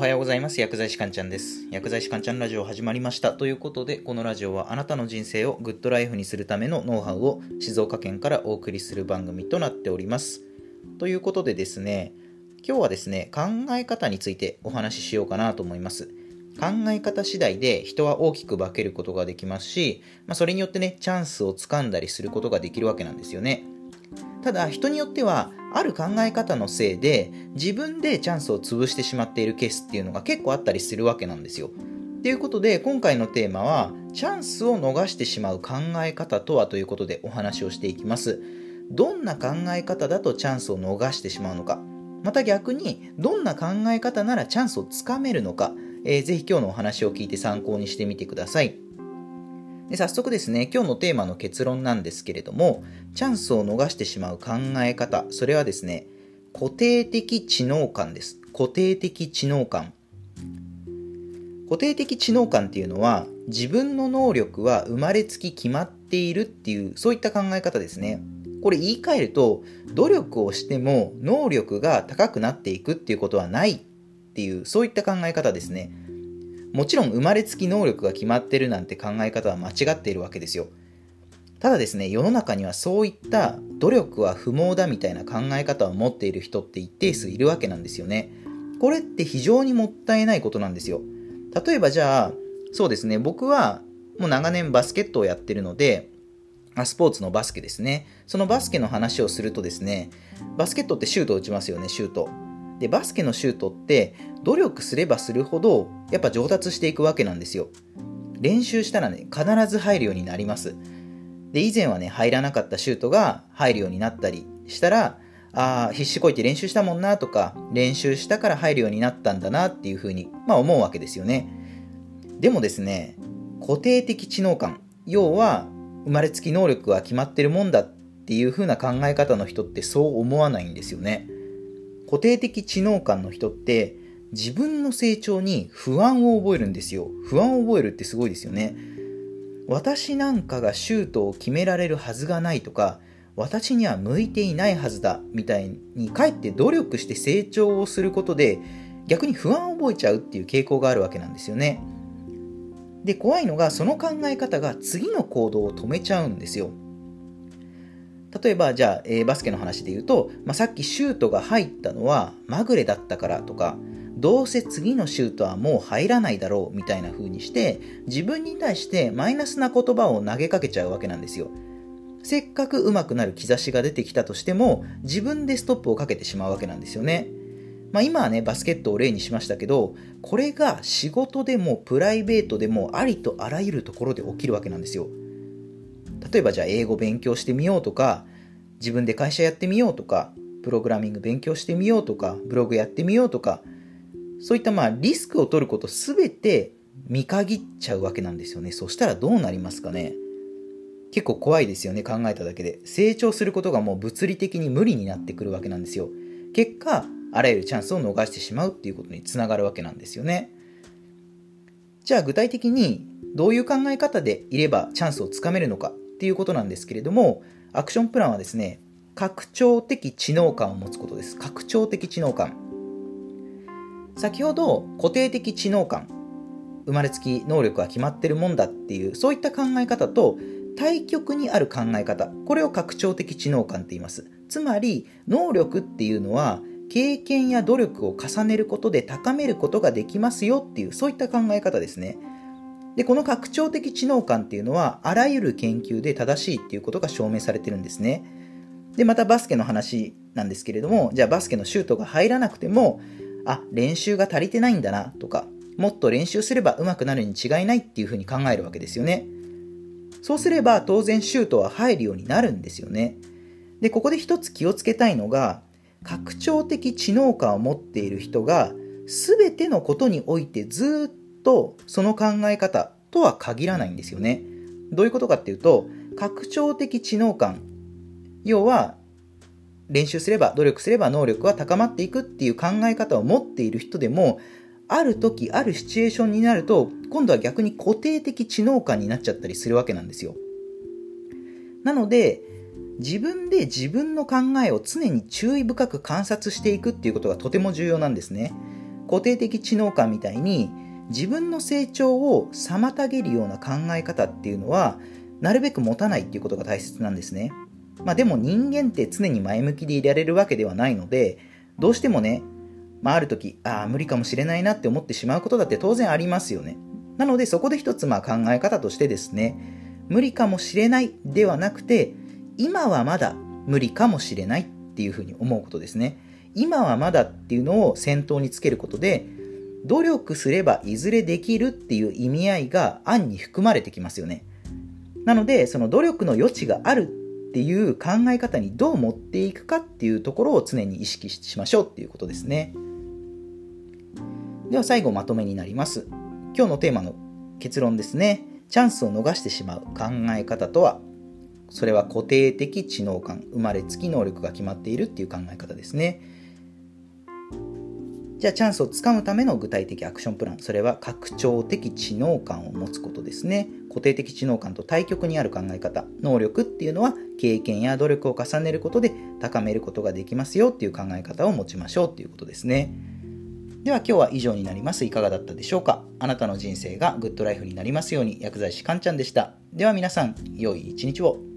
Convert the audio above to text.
おはようございます。薬剤師かんちゃんです。薬剤師かんちゃんラジオ始まりました。ということで、このラジオはあなたの人生をグッドライフにするためのノウハウを静岡県からお送りする番組となっております。ということでですね、今日はですね、考え方についてお話ししようかなと思います。考え方次第で人は大きく化けることができますし、まあ、それによってね、チャンスをつかんだりすることができるわけなんですよね。ただ、人によってはある考え方のせいで自分でチャンスを潰してしまっているケースっていうのが結構あったりするわけなんですよ。ということで今回のテーマはチャンスを逃してしまう考え方とはということでお話をしていきます。どんな考え方だとチャンスを逃してしまうのかまた逆にどんな考え方ならチャンスをつかめるのか、えー、ぜひ今日のお話を聞いて参考にしてみてください。で早速ですね、今日のテーマの結論なんですけれども、チャンスを逃してしまう考え方、それはですね、固定的知能感です。固定的知能感。固定的知能感っていうのは、自分の能力は生まれつき決まっているっていう、そういった考え方ですね。これ言い換えると、努力をしても能力が高くなっていくっていうことはないっていう、そういった考え方ですね。もちろん生まれつき能力が決まってるなんて考え方は間違っているわけですよ。ただですね、世の中にはそういった努力は不毛だみたいな考え方を持っている人って一定数いるわけなんですよね。これって非常にもったいないことなんですよ。例えばじゃあ、そうですね、僕はもう長年バスケットをやってるので、スポーツのバスケですね。そのバスケの話をするとですね、バスケットってシュートを打ちますよね、シュート。で、バスケのシュートって努力すればするほどやっぱ上達していくわけなんですよ。練習したらね、必ず入るようになります。で、以前はね、入らなかったシュートが入るようになったりしたら、ああ、必死こいて練習したもんなとか、練習したから入るようになったんだなっていうふうに、まあ思うわけですよね。でもですね、固定的知能感、要は生まれつき能力は決まってるもんだっていう風な考え方の人ってそう思わないんですよね。固定的知能感の人って自分の成長に不安を覚えるんですよ。不安を覚えるってすごいですよね。私なんかがシュートを決められるはずがないとか、私には向いていないはずだみたいにかえって努力して成長をすることで逆に不安を覚えちゃうっていう傾向があるわけなんですよね。で、怖いのがその考え方が次の行動を止めちゃうんですよ。例えば、じゃあ、えー、バスケの話で言うと、まあ、さっきシュートが入ったのはまぐれだったからとか、どうせ次のシュートはもう入らないだろうみたいな風にして、自分に対してマイナスな言葉を投げかけちゃうわけなんですよ。せっかく上手くなる兆しが出てきたとしても、自分でストップをかけてしまうわけなんですよね。まあ、今はね、バスケットを例にしましたけど、これが仕事でもプライベートでもありとあらゆるところで起きるわけなんですよ。例えばじゃあ英語勉強してみようとか、自分で会社やってみようとか、プログラミング勉強してみようとか、ブログやってみようとか、そういったまあリスクを取ることすべて見限っちゃうわけなんですよね。そしたらどうなりますかね結構怖いですよね、考えただけで。成長することがもう物理的に無理になってくるわけなんですよ。結果、あらゆるチャンスを逃してしまうっていうことにつながるわけなんですよね。じゃあ具体的にどういう考え方でいればチャンスをつかめるのかっていうことなんですけれども、アクションプランはですね、拡張的知能感を持つことです。拡張的知能感。先ほど固定的知能感、生まれつき能力は決まってるもんだっていう、そういった考え方と対極にある考え方、これを拡張的知能感って言います。つまり、能力っていうのは経験や努力を重ねることで高めることができますよっていう、そういった考え方ですね。で、この拡張的知能感っていうのは、あらゆる研究で正しいっていうことが証明されてるんですね。で、またバスケの話なんですけれども、じゃあバスケのシュートが入らなくても、あ、練習が足りてないんだなとか、もっと練習すれば上手くなるに違いないっていうふうに考えるわけですよね。そうすれば当然シュートは入るようになるんですよね。で、ここで一つ気をつけたいのが、拡張的知能感を持っている人が、全てのことにおいてずっとその考え方とは限らないんですよね。どういうことかっていうと、拡張的知能感、要は練習すれば努力すれば能力は高まっていくっていう考え方を持っている人でも、ある時、あるシチュエーションになると、今度は逆に固定的知能感になっちゃったりするわけなんですよ。なので、自分で自分の考えを常に注意深く観察していくっていうことがとても重要なんですね。固定的知能感みたいに自分の成長を妨げるような考え方っていうのはなるべく持たないっていうことが大切なんですね。まあでも人間って常に前向きでいられるわけではないので、どうしてもね、まあある時、ああ、無理かもしれないなって思ってしまうことだって当然ありますよね。なのでそこで一つまあ考え方としてですね、無理かもしれないではなくて、今はまだ無理かもしれないっていうふうに思うことですね。今はまだっていうのを先頭につけることで、努力すればいずれできるっていう意味合いが案に含まれてきますよね。なので、その努力の余地があるっていう考え方にどう持っていくかっていうところを常に意識しましょうっていうことですね。では最後まとめになります。今日のテーマの結論ですね。チャンスを逃してしまう考え方とは、それは固定的知能感、生まれつき能力が決まっているっていう考え方ですね。じゃあチャンスをつかむための具体的アクションプラン、それは拡張的知能感を持つことですね。固定的知能感と対極にある考え方、能力っていうのは経験や努力を重ねることで高めることができますよっていう考え方を持ちましょうっていうことですね。では今日は以上になります。いかがだったでしょうか？あなたの人生がグッドライフになりますように薬剤師かんちゃんでした。では皆さん、良い一日を。